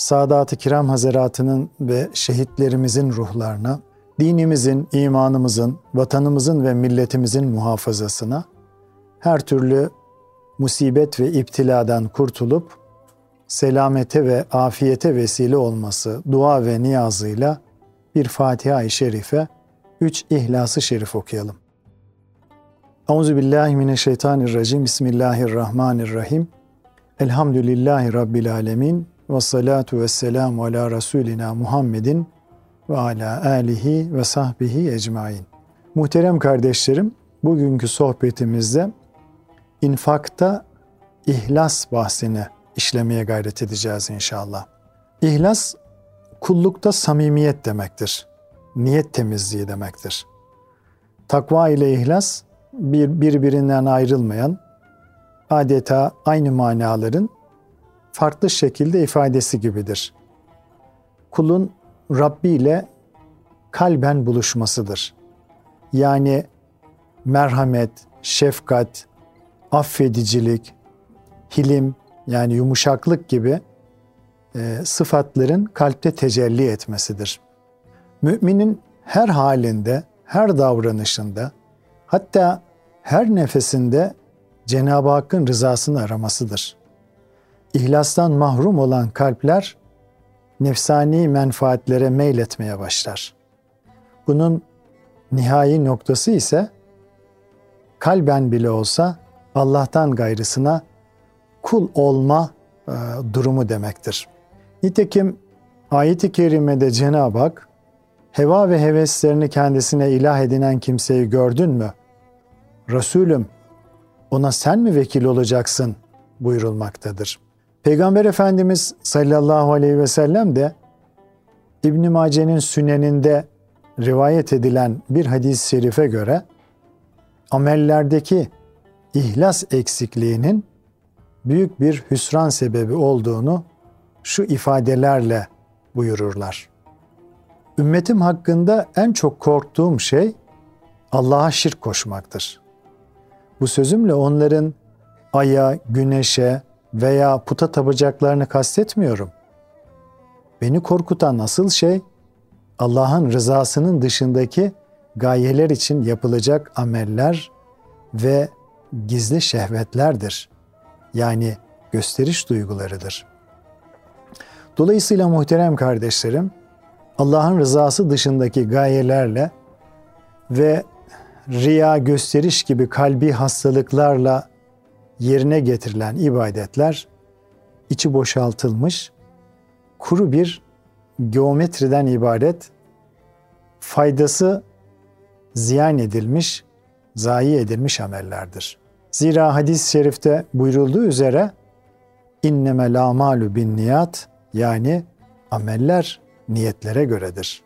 Sadat-ı Kiram Hazaratı'nın ve şehitlerimizin ruhlarına, dinimizin, imanımızın, vatanımızın ve milletimizin muhafazasına, her türlü musibet ve iptiladan kurtulup selamete ve afiyete vesile olması dua ve niyazıyla bir Fatiha-i Şerife, üç İhlas-ı Şerif okuyalım. Euzu billahi mineşşeytanirracim. Bismillahirrahmanirrahim. Elhamdülillahi rabbil alamin ve salatu vesselamu ala rasulina Muhammedin ve ala alihi ve sahbihi ecmain. Muhterem kardeşlerim, bugünkü sohbetimizde infakta ihlas bahsini işlemeye gayret edeceğiz inşallah. İhlas kullukta samimiyet demektir. Niyet temizliği demektir. Takva ile ihlas bir birbirinden ayrılmayan adeta aynı manaların farklı şekilde ifadesi gibidir. Kulun Rabbi ile kalben buluşmasıdır. Yani merhamet, şefkat, affedicilik, hilim yani yumuşaklık gibi e, sıfatların kalpte tecelli etmesidir. Müminin her halinde, her davranışında, hatta her nefesinde Cenab-ı Hakk'ın rızasını aramasıdır. İhlastan mahrum olan kalpler nefsani menfaatlere meyletmeye başlar. Bunun nihai noktası ise kalben bile olsa Allah'tan gayrısına kul olma e, durumu demektir. Nitekim ayet-i kerimede Cenab-ı Hak heva ve heveslerini kendisine ilah edinen kimseyi gördün mü? Resulüm ona sen mi vekil olacaksın buyurulmaktadır. Peygamber Efendimiz sallallahu aleyhi ve sellem de İbn Mace'nin süneninde rivayet edilen bir hadis-i şerife göre amellerdeki ihlas eksikliğinin büyük bir hüsran sebebi olduğunu şu ifadelerle buyururlar. Ümmetim hakkında en çok korktuğum şey Allah'a şirk koşmaktır. Bu sözümle onların aya, güneşe veya puta tapacaklarını kastetmiyorum. Beni korkutan asıl şey Allah'ın rızasının dışındaki gayeler için yapılacak ameller ve gizli şehvetlerdir. Yani gösteriş duygularıdır. Dolayısıyla muhterem kardeşlerim, Allah'ın rızası dışındaki gayelerle ve riya gösteriş gibi kalbi hastalıklarla yerine getirilen ibadetler içi boşaltılmış, kuru bir geometriden ibaret, faydası ziyan edilmiş, zayi edilmiş amellerdir. Zira hadis-i şerifte buyurulduğu üzere inneme la malu bin niyat yani ameller niyetlere göredir.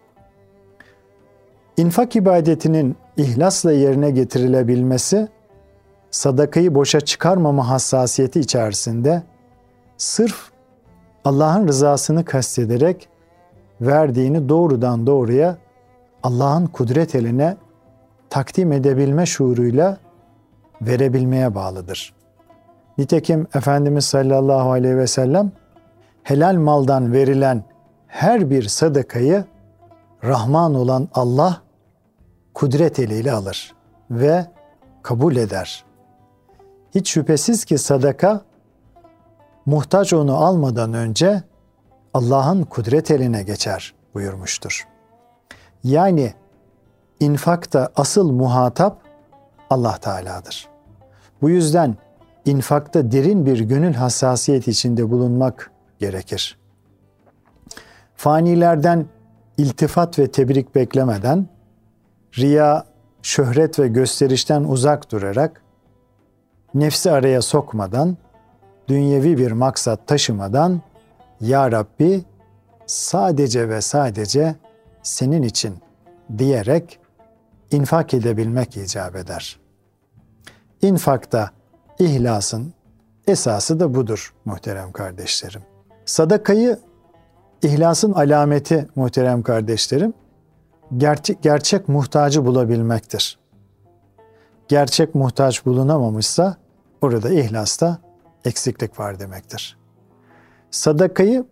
İnfak ibadetinin ihlasla yerine getirilebilmesi sadakayı boşa çıkarmama hassasiyeti içerisinde sırf Allah'ın rızasını kastederek verdiğini doğrudan doğruya Allah'ın kudret eline takdim edebilme şuuruyla verebilmeye bağlıdır. Nitekim Efendimiz sallallahu aleyhi ve sellem helal maldan verilen her bir sadakayı Rahman olan Allah kudret eliyle alır ve kabul eder. Hiç şüphesiz ki sadaka muhtaç onu almadan önce Allah'ın kudret eline geçer buyurmuştur. Yani infakta asıl muhatap Allah Teala'dır. Bu yüzden infakta derin bir gönül hassasiyet içinde bulunmak gerekir. Fanilerden iltifat ve tebrik beklemeden, riya, şöhret ve gösterişten uzak durarak, nefsi araya sokmadan, dünyevi bir maksat taşımadan, Ya Rabbi sadece ve sadece senin için diyerek infak edebilmek icap eder. İnfakta ihlasın esası da budur muhterem kardeşlerim. Sadakayı ihlasın alameti muhterem kardeşlerim gerçek, gerçek muhtacı bulabilmektir. Gerçek muhtaç bulunamamışsa orada ihlasta eksiklik var demektir. Sadakayı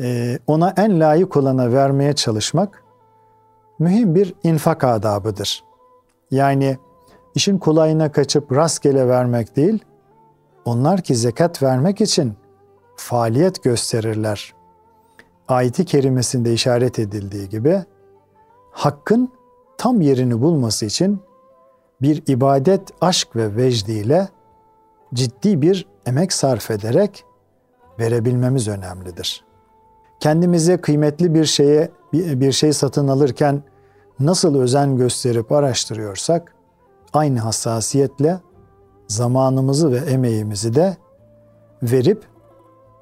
e, ona en layık olana vermeye çalışmak mühim bir infak adabıdır. Yani işin kolayına kaçıp rastgele vermek değil, onlar ki zekat vermek için faaliyet gösterirler. Ayet-i kerimesinde işaret edildiği gibi hakkın tam yerini bulması için bir ibadet, aşk ve vecdiyle ciddi bir emek sarf ederek verebilmemiz önemlidir. Kendimize kıymetli bir şeye bir şey satın alırken nasıl özen gösterip araştırıyorsak aynı hassasiyetle zamanımızı ve emeğimizi de verip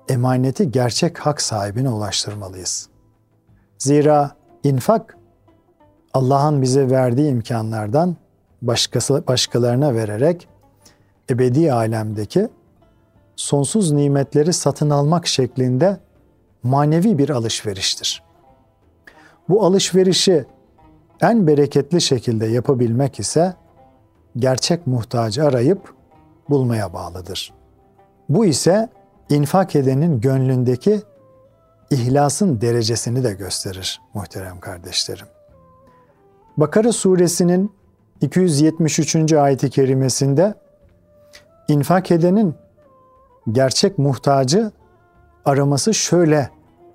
emaneti gerçek hak sahibine ulaştırmalıyız. Zira infak Allah'ın bize verdiği imkanlardan başkası, başkalarına vererek ebedi alemdeki sonsuz nimetleri satın almak şeklinde manevi bir alışveriştir. Bu alışverişi en bereketli şekilde yapabilmek ise gerçek muhtacı arayıp bulmaya bağlıdır. Bu ise infak edenin gönlündeki ihlasın derecesini de gösterir muhterem kardeşlerim. Bakara suresinin 273. ayeti kerimesinde infak edenin gerçek muhtacı araması şöyle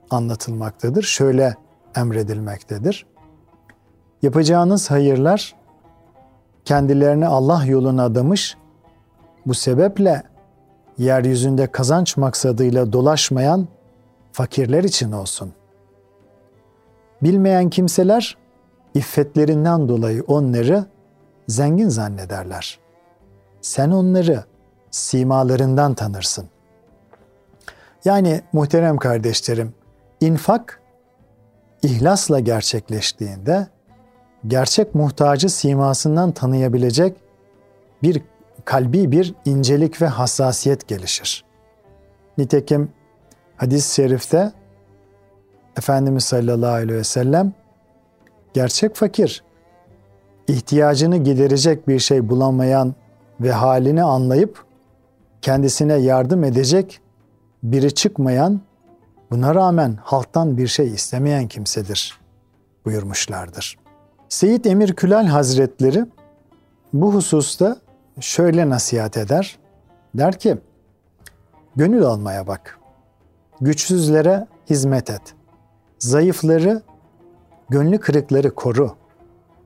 anlatılmaktadır, şöyle emredilmektedir. Yapacağınız hayırlar kendilerini Allah yoluna adamış, bu sebeple yeryüzünde kazanç maksadıyla dolaşmayan fakirler için olsun. Bilmeyen kimseler iffetlerinden dolayı onları zengin zannederler. Sen onları simalarından tanırsın. Yani muhterem kardeşlerim, infak ihlasla gerçekleştiğinde gerçek muhtacı simasından tanıyabilecek bir kalbi bir incelik ve hassasiyet gelişir. Nitekim hadis-i şerifte Efendimiz sallallahu aleyhi ve sellem gerçek fakir ihtiyacını giderecek bir şey bulamayan ve halini anlayıp kendisine yardım edecek biri çıkmayan buna rağmen halktan bir şey istemeyen kimsedir buyurmuşlardır. Seyit Emir Külal Hazretleri bu hususta şöyle nasihat eder. Der ki, gönül almaya bak. Güçsüzlere hizmet et. Zayıfları, gönlü kırıkları koru.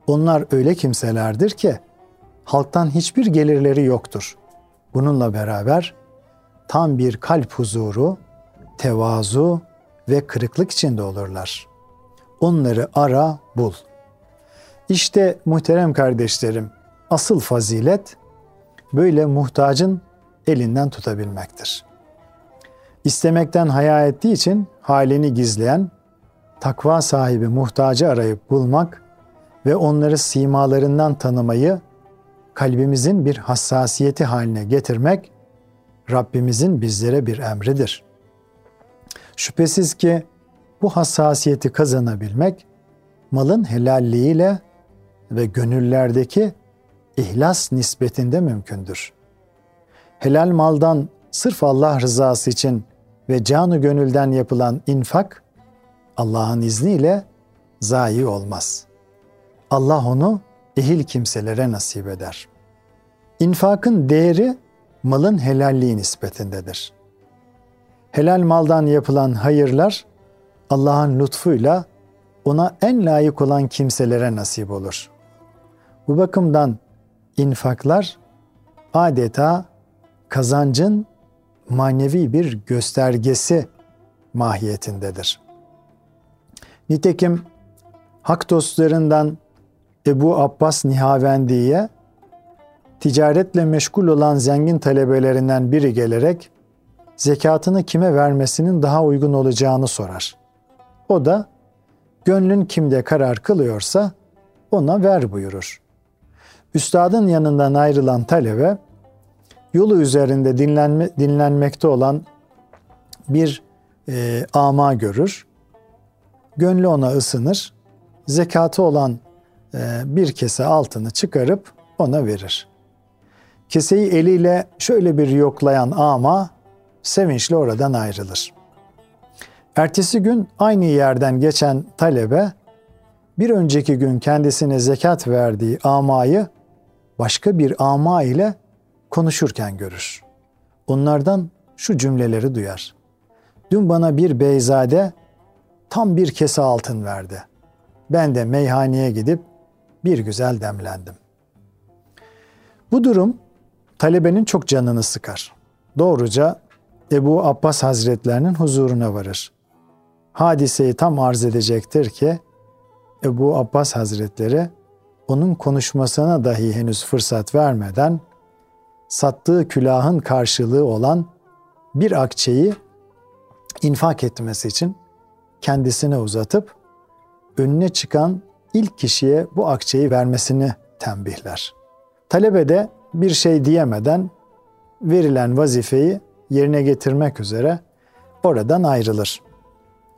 Onlar öyle kimselerdir ki halktan hiçbir gelirleri yoktur. Bununla beraber tam bir kalp huzuru, tevazu ve kırıklık içinde olurlar. Onları ara, bul. İşte muhterem kardeşlerim, asıl fazilet böyle muhtacın elinden tutabilmektir. İstemekten haya ettiği için halini gizleyen, takva sahibi muhtacı arayıp bulmak ve onları simalarından tanımayı kalbimizin bir hassasiyeti haline getirmek Rabbimizin bizlere bir emridir. Şüphesiz ki bu hassasiyeti kazanabilmek malın helalliğiyle ve gönüllerdeki ihlas nispetinde mümkündür. Helal maldan sırf Allah rızası için ve canı gönülden yapılan infak Allah'ın izniyle zayi olmaz. Allah onu ehil kimselere nasip eder. İnfakın değeri malın helalliği nispetindedir. Helal maldan yapılan hayırlar Allah'ın lütfuyla ona en layık olan kimselere nasip olur. Bu bakımdan infaklar adeta kazancın manevi bir göstergesi mahiyetindedir. Nitekim hak dostlarından Ebu Abbas Nihavendi'ye ticaretle meşgul olan zengin talebelerinden biri gelerek zekatını kime vermesinin daha uygun olacağını sorar. O da gönlün kimde karar kılıyorsa ona ver buyurur. Üstadın yanından ayrılan talebe yolu üzerinde dinlenme, dinlenmekte olan bir e, ama görür. Gönlü ona ısınır. Zekatı olan bir kese altını çıkarıp ona verir. Keseyi eliyle şöyle bir yoklayan ama sevinçle oradan ayrılır. Ertesi gün aynı yerden geçen talebe bir önceki gün kendisine zekat verdiği amayı başka bir ama ile konuşurken görür. Onlardan şu cümleleri duyar. Dün bana bir beyzade tam bir kese altın verdi. Ben de meyhaneye gidip bir güzel demlendim. Bu durum talebenin çok canını sıkar. Doğruca Ebu Abbas Hazretlerinin huzuruna varır. Hadiseyi tam arz edecektir ki Ebu Abbas Hazretleri onun konuşmasına dahi henüz fırsat vermeden sattığı külahın karşılığı olan bir akçeyi infak etmesi için kendisine uzatıp önüne çıkan ilk kişiye bu akçeyi vermesini tembihler. Talebe de bir şey diyemeden verilen vazifeyi yerine getirmek üzere oradan ayrılır.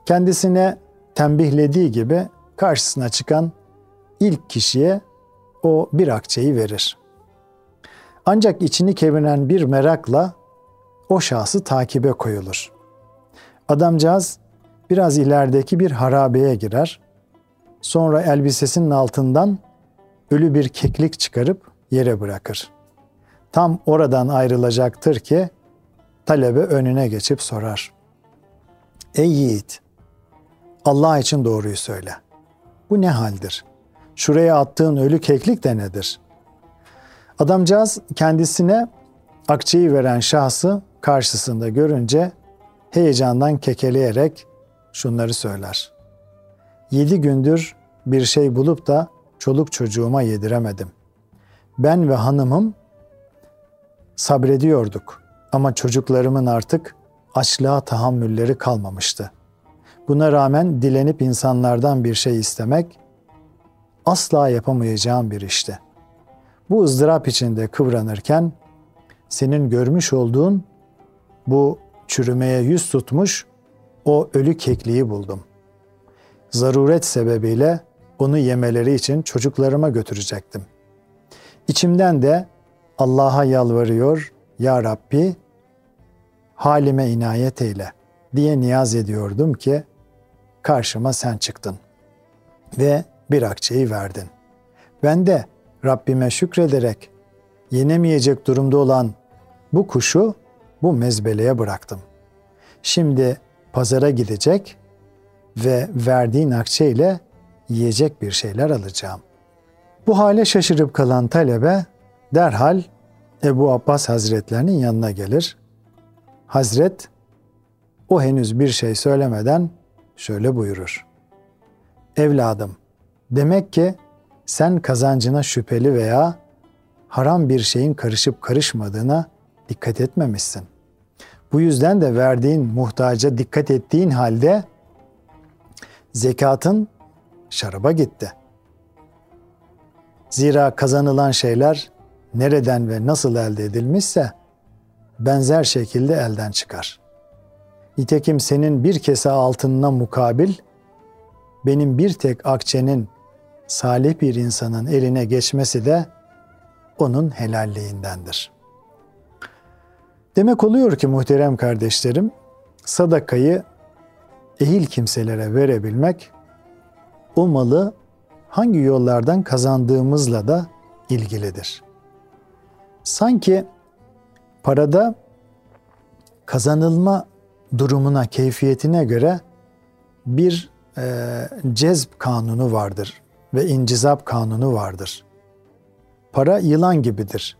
Kendisine tembihlediği gibi karşısına çıkan ilk kişiye o bir akçeyi verir. Ancak içini kevinen bir merakla o şahsı takibe koyulur. Adamcağız biraz ilerideki bir harabeye girer. Sonra elbisesinin altından ölü bir keklik çıkarıp yere bırakır. Tam oradan ayrılacaktır ki talebe önüne geçip sorar. Ey yiğit, Allah için doğruyu söyle. Bu ne haldir? Şuraya attığın ölü keklik de nedir? Adamcağız kendisine akçeyi veren şahsı karşısında görünce heyecandan kekeleyerek şunları söyler. Yedi gündür bir şey bulup da çoluk çocuğuma yediremedim. Ben ve hanımım sabrediyorduk ama çocuklarımın artık açlığa tahammülleri kalmamıştı. Buna rağmen dilenip insanlardan bir şey istemek asla yapamayacağım bir işti. Bu ızdırap içinde kıvranırken senin görmüş olduğun bu çürümeye yüz tutmuş o ölü kekliği buldum. Zaruret sebebiyle onu yemeleri için çocuklarıma götürecektim. İçimden de Allah'a yalvarıyor, Ya Rabbi halime inayet eyle diye niyaz ediyordum ki karşıma sen çıktın ve bir akçeyi verdin. Ben de Rabbime şükrederek yenemeyecek durumda olan bu kuşu bu mezbeleye bıraktım. Şimdi pazara gidecek ve verdiğin akçeyle yiyecek bir şeyler alacağım. Bu hale şaşırıp kalan talebe derhal Ebu Abbas Hazretlerinin yanına gelir. Hazret o henüz bir şey söylemeden şöyle buyurur. Evladım, demek ki sen kazancına şüpheli veya haram bir şeyin karışıp karışmadığına dikkat etmemişsin. Bu yüzden de verdiğin muhtaca dikkat ettiğin halde zekatın şaraba gitti. Zira kazanılan şeyler nereden ve nasıl elde edilmişse benzer şekilde elden çıkar. Nitekim senin bir kese altınına mukabil benim bir tek akçenin salih bir insanın eline geçmesi de onun helalliğindendir. Demek oluyor ki muhterem kardeşlerim, sadakayı ehil kimselere verebilmek, o malı hangi yollardan kazandığımızla da ilgilidir. Sanki parada kazanılma durumuna, keyfiyetine göre bir e, cezb kanunu vardır ve incizap kanunu vardır. Para yılan gibidir.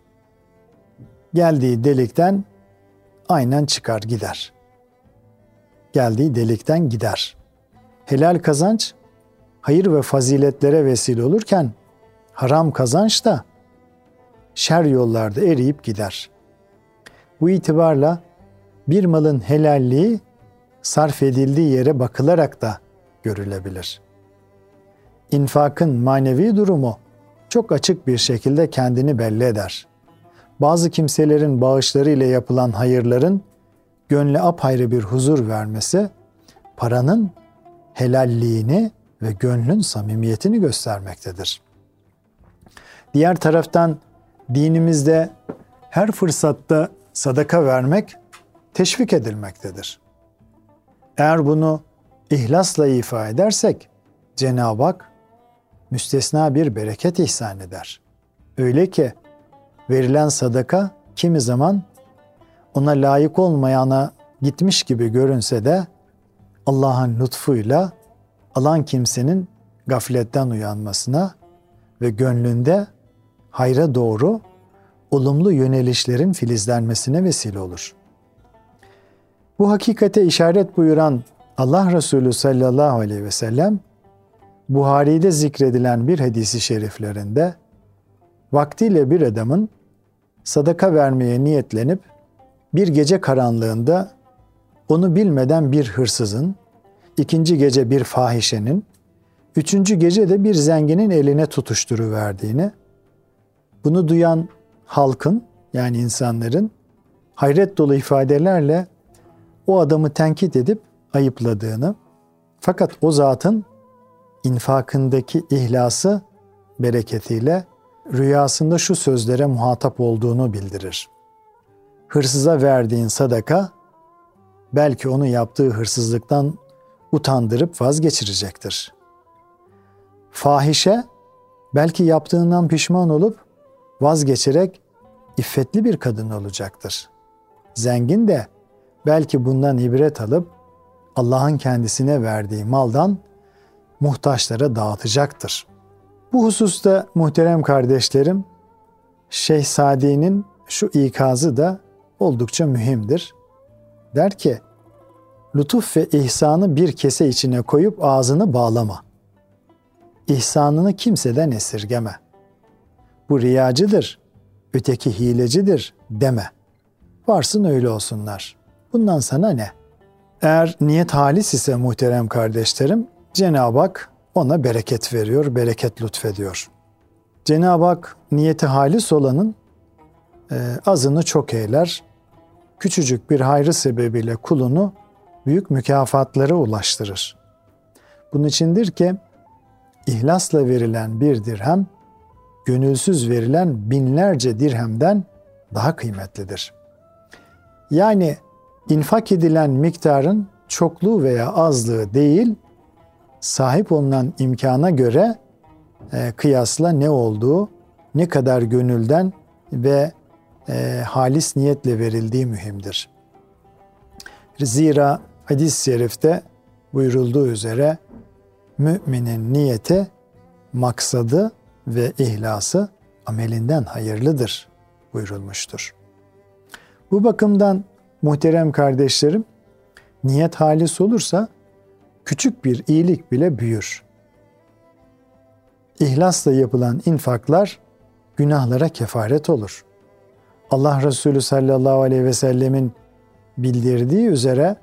Geldiği delikten aynen çıkar gider. Geldiği delikten gider. Helal kazanç hayır ve faziletlere vesile olurken haram kazanç da şer yollarda eriyip gider. Bu itibarla bir malın helalliği sarf edildiği yere bakılarak da görülebilir. İnfakın manevi durumu çok açık bir şekilde kendini belli eder. Bazı kimselerin bağışları ile yapılan hayırların gönle apayrı bir huzur vermesi, paranın helalliğini ve gönlün samimiyetini göstermektedir. Diğer taraftan dinimizde her fırsatta sadaka vermek teşvik edilmektedir. Eğer bunu ihlasla ifa edersek Cenab-ı Hak müstesna bir bereket ihsan eder. Öyle ki verilen sadaka kimi zaman ona layık olmayana gitmiş gibi görünse de Allah'ın lütfuyla alan kimsenin gafletten uyanmasına ve gönlünde hayra doğru olumlu yönelişlerin filizlenmesine vesile olur. Bu hakikate işaret buyuran Allah Resulü sallallahu aleyhi ve sellem Buhari'de zikredilen bir hadisi şeriflerinde vaktiyle bir adamın sadaka vermeye niyetlenip bir gece karanlığında onu bilmeden bir hırsızın, ikinci gece bir fahişenin, üçüncü gece de bir zenginin eline tutuşturuverdiğini, bunu duyan halkın yani insanların hayret dolu ifadelerle o adamı tenkit edip ayıpladığını fakat o zatın infakındaki ihlası bereketiyle rüyasında şu sözlere muhatap olduğunu bildirir. Hırsıza verdiğin sadaka belki onu yaptığı hırsızlıktan utandırıp vazgeçirecektir. Fahişe belki yaptığından pişman olup vazgeçerek iffetli bir kadın olacaktır. Zengin de belki bundan ibret alıp Allah'ın kendisine verdiği maldan muhtaçlara dağıtacaktır. Bu hususta muhterem kardeşlerim, Şeyh Sadi'nin şu ikazı da oldukça mühimdir. Der ki, lütuf ve ihsanı bir kese içine koyup ağzını bağlama. İhsanını kimseden esirgeme. Bu riyacıdır, öteki hilecidir deme. Varsın öyle olsunlar. Bundan sana ne? Eğer niyet halis ise muhterem kardeşlerim, Cenab-ı Hak ona bereket veriyor, bereket lütfediyor. Cenab-ı Hak niyeti halis olanın azını çok eyler. Küçücük bir hayrı sebebiyle kulunu büyük mükafatlara ulaştırır. Bunun içindir ki ihlasla verilen bir dirhem, gönülsüz verilen binlerce dirhemden daha kıymetlidir. Yani infak edilen miktarın çokluğu veya azlığı değil, sahip olunan imkana göre e, kıyasla ne olduğu, ne kadar gönülden ve e, halis niyetle verildiği mühimdir. Zira hadis-i şerifte buyurulduğu üzere müminin niyeti, maksadı ve ihlası amelinden hayırlıdır buyurulmuştur. Bu bakımdan muhterem kardeşlerim, niyet halis olursa küçük bir iyilik bile büyür. İhlasla yapılan infaklar günahlara kefaret olur. Allah Resulü sallallahu aleyhi ve sellemin bildirdiği üzere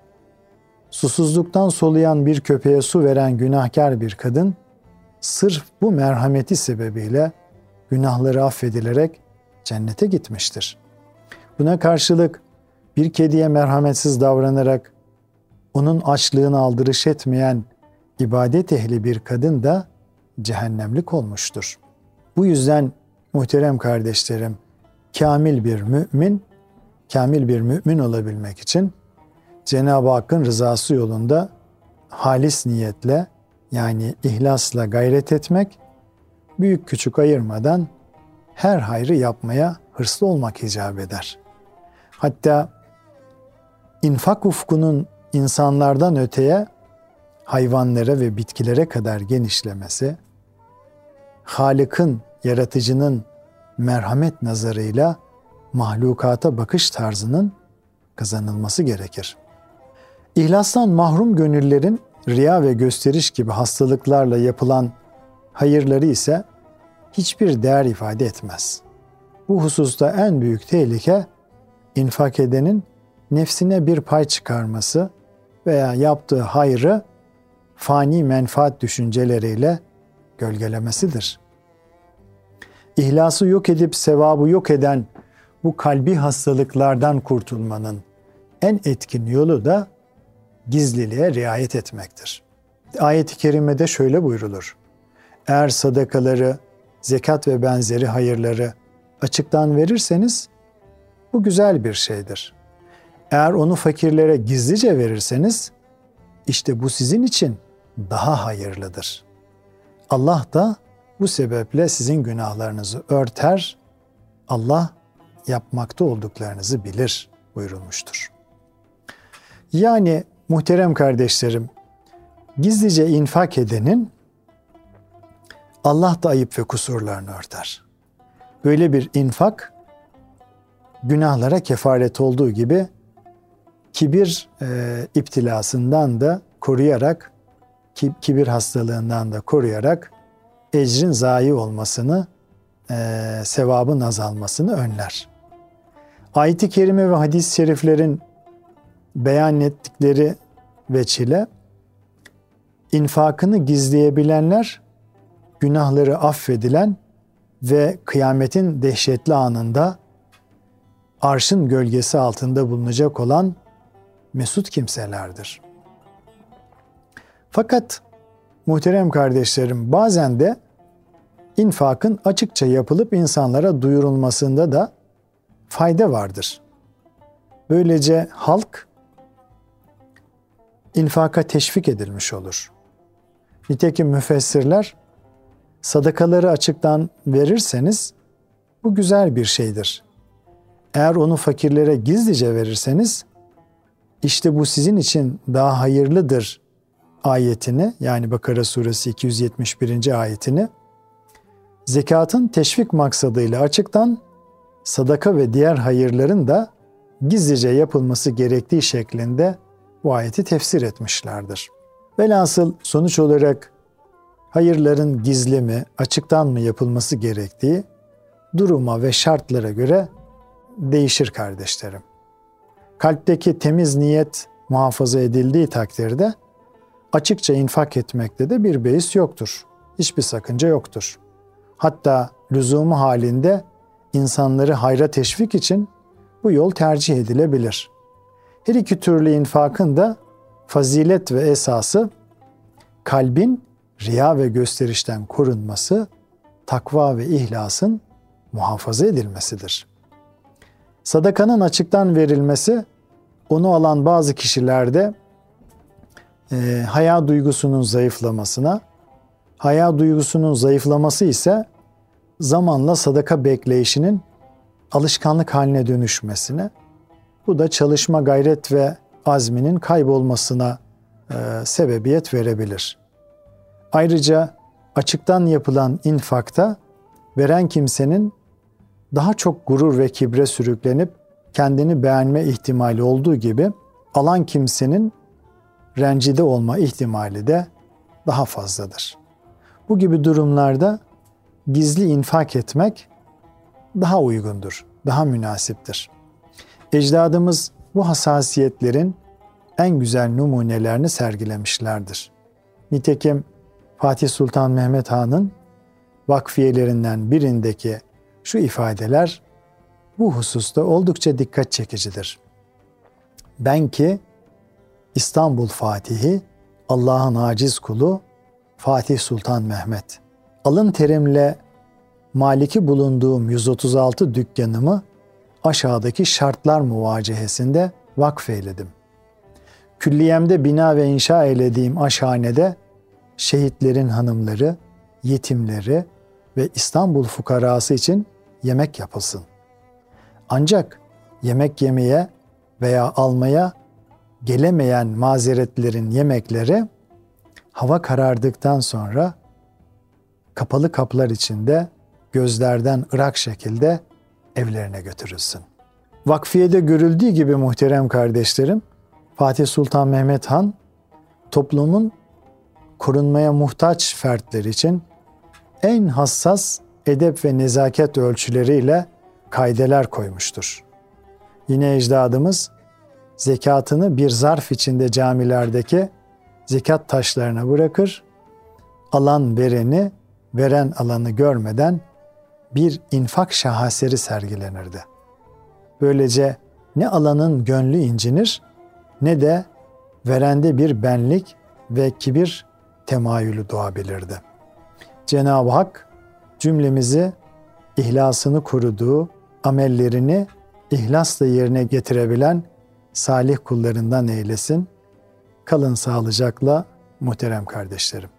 susuzluktan soluyan bir köpeğe su veren günahkar bir kadın sırf bu merhameti sebebiyle günahları affedilerek cennete gitmiştir. Buna karşılık bir kediye merhametsiz davranarak onun açlığını aldırış etmeyen ibadet ehli bir kadın da cehennemlik olmuştur. Bu yüzden muhterem kardeşlerim, kamil bir mümin, kamil bir mümin olabilmek için Cenab-ı Hakk'ın rızası yolunda halis niyetle yani ihlasla gayret etmek, büyük küçük ayırmadan her hayrı yapmaya hırslı olmak icap eder. Hatta infak ufkunun insanlardan öteye hayvanlara ve bitkilere kadar genişlemesi, Halık'ın, yaratıcının merhamet nazarıyla mahlukata bakış tarzının kazanılması gerekir. İhlastan mahrum gönüllerin riya ve gösteriş gibi hastalıklarla yapılan hayırları ise hiçbir değer ifade etmez. Bu hususta en büyük tehlike infak edenin nefsine bir pay çıkarması veya yaptığı hayrı fani menfaat düşünceleriyle gölgelemesidir. İhlası yok edip sevabı yok eden bu kalbi hastalıklardan kurtulmanın en etkin yolu da gizliliğe riayet etmektir. Ayet-i kerimede şöyle buyrulur. Eğer sadakaları, zekat ve benzeri hayırları açıktan verirseniz bu güzel bir şeydir. Eğer onu fakirlere gizlice verirseniz işte bu sizin için daha hayırlıdır. Allah da bu sebeple sizin günahlarınızı örter. Allah yapmakta olduklarınızı bilir buyurulmuştur. Yani muhterem kardeşlerim, gizlice infak edenin Allah da ayıp ve kusurlarını örter. Böyle bir infak günahlara kefaret olduğu gibi kibir e, iptilasından da koruyarak kibir hastalığından da koruyarak ecrin zayi olmasını, e, sevabın azalmasını önler. Ayet-i kerime ve hadis-i şeriflerin beyan ettikleri veçile infakını gizleyebilenler günahları affedilen ve kıyametin dehşetli anında arşın gölgesi altında bulunacak olan mesut kimselerdir. Fakat muhterem kardeşlerim bazen de infakın açıkça yapılıp insanlara duyurulmasında da fayda vardır. Böylece halk infaka teşvik edilmiş olur. Nitekim müfessirler sadakaları açıktan verirseniz bu güzel bir şeydir. Eğer onu fakirlere gizlice verirseniz işte bu sizin için daha hayırlıdır ayetini yani Bakara suresi 271. ayetini zekatın teşvik maksadıyla açıktan sadaka ve diğer hayırların da gizlice yapılması gerektiği şeklinde bu ayeti tefsir etmişlerdir. Velhasıl sonuç olarak hayırların gizli mi, açıktan mı yapılması gerektiği duruma ve şartlara göre değişir kardeşlerim. Kalpteki temiz niyet muhafaza edildiği takdirde açıkça infak etmekte de bir beis yoktur. Hiçbir sakınca yoktur. Hatta lüzumu halinde insanları hayra teşvik için bu yol tercih edilebilir. Her iki türlü infakın da fazilet ve esası kalbin riya ve gösterişten korunması, takva ve ihlasın muhafaza edilmesidir. Sadakanın açıktan verilmesi onu alan bazı kişilerde e, haya duygusunun zayıflamasına, haya duygusunun zayıflaması ise zamanla sadaka bekleyişinin alışkanlık haline dönüşmesine, bu da çalışma gayret ve azminin kaybolmasına e, sebebiyet verebilir. Ayrıca açıktan yapılan infakta veren kimsenin daha çok gurur ve kibre sürüklenip kendini beğenme ihtimali olduğu gibi alan kimsenin rencide olma ihtimali de daha fazladır. Bu gibi durumlarda gizli infak etmek daha uygundur, daha münasiptir. Ecdadımız bu hassasiyetlerin en güzel numunelerini sergilemişlerdir. Nitekim Fatih Sultan Mehmet Han'ın vakfiyelerinden birindeki şu ifadeler bu hususta oldukça dikkat çekicidir. Ben ki İstanbul Fatihi, Allah'ın aciz kulu Fatih Sultan Mehmet. Alın terimle maliki bulunduğum 136 dükkanımı aşağıdaki şartlar muvacehesinde vakfeyledim. Külliyemde bina ve inşa eylediğim aşhanede şehitlerin hanımları, yetimleri ve İstanbul fukarası için yemek yapılsın. Ancak yemek yemeye veya almaya gelemeyen mazeretlerin yemekleri hava karardıktan sonra kapalı kaplar içinde gözlerden ırak şekilde evlerine götürülsün. Vakfiyede görüldüğü gibi muhterem kardeşlerim, Fatih Sultan Mehmet Han toplumun korunmaya muhtaç fertler için en hassas edep ve nezaket ölçüleriyle kaideler koymuştur. Yine ecdadımız zekatını bir zarf içinde camilerdeki zekat taşlarına bırakır. Alan vereni, veren alanı görmeden bir infak şaheseri sergilenirdi. Böylece ne alanın gönlü incinir ne de verende bir benlik ve kibir temayülü doğabilirdi. Cenab-ı Hak cümlemizi ihlasını kuruduğu, amellerini ihlasla yerine getirebilen salih kullarından eylesin. Kalın sağlıcakla muhterem kardeşlerim.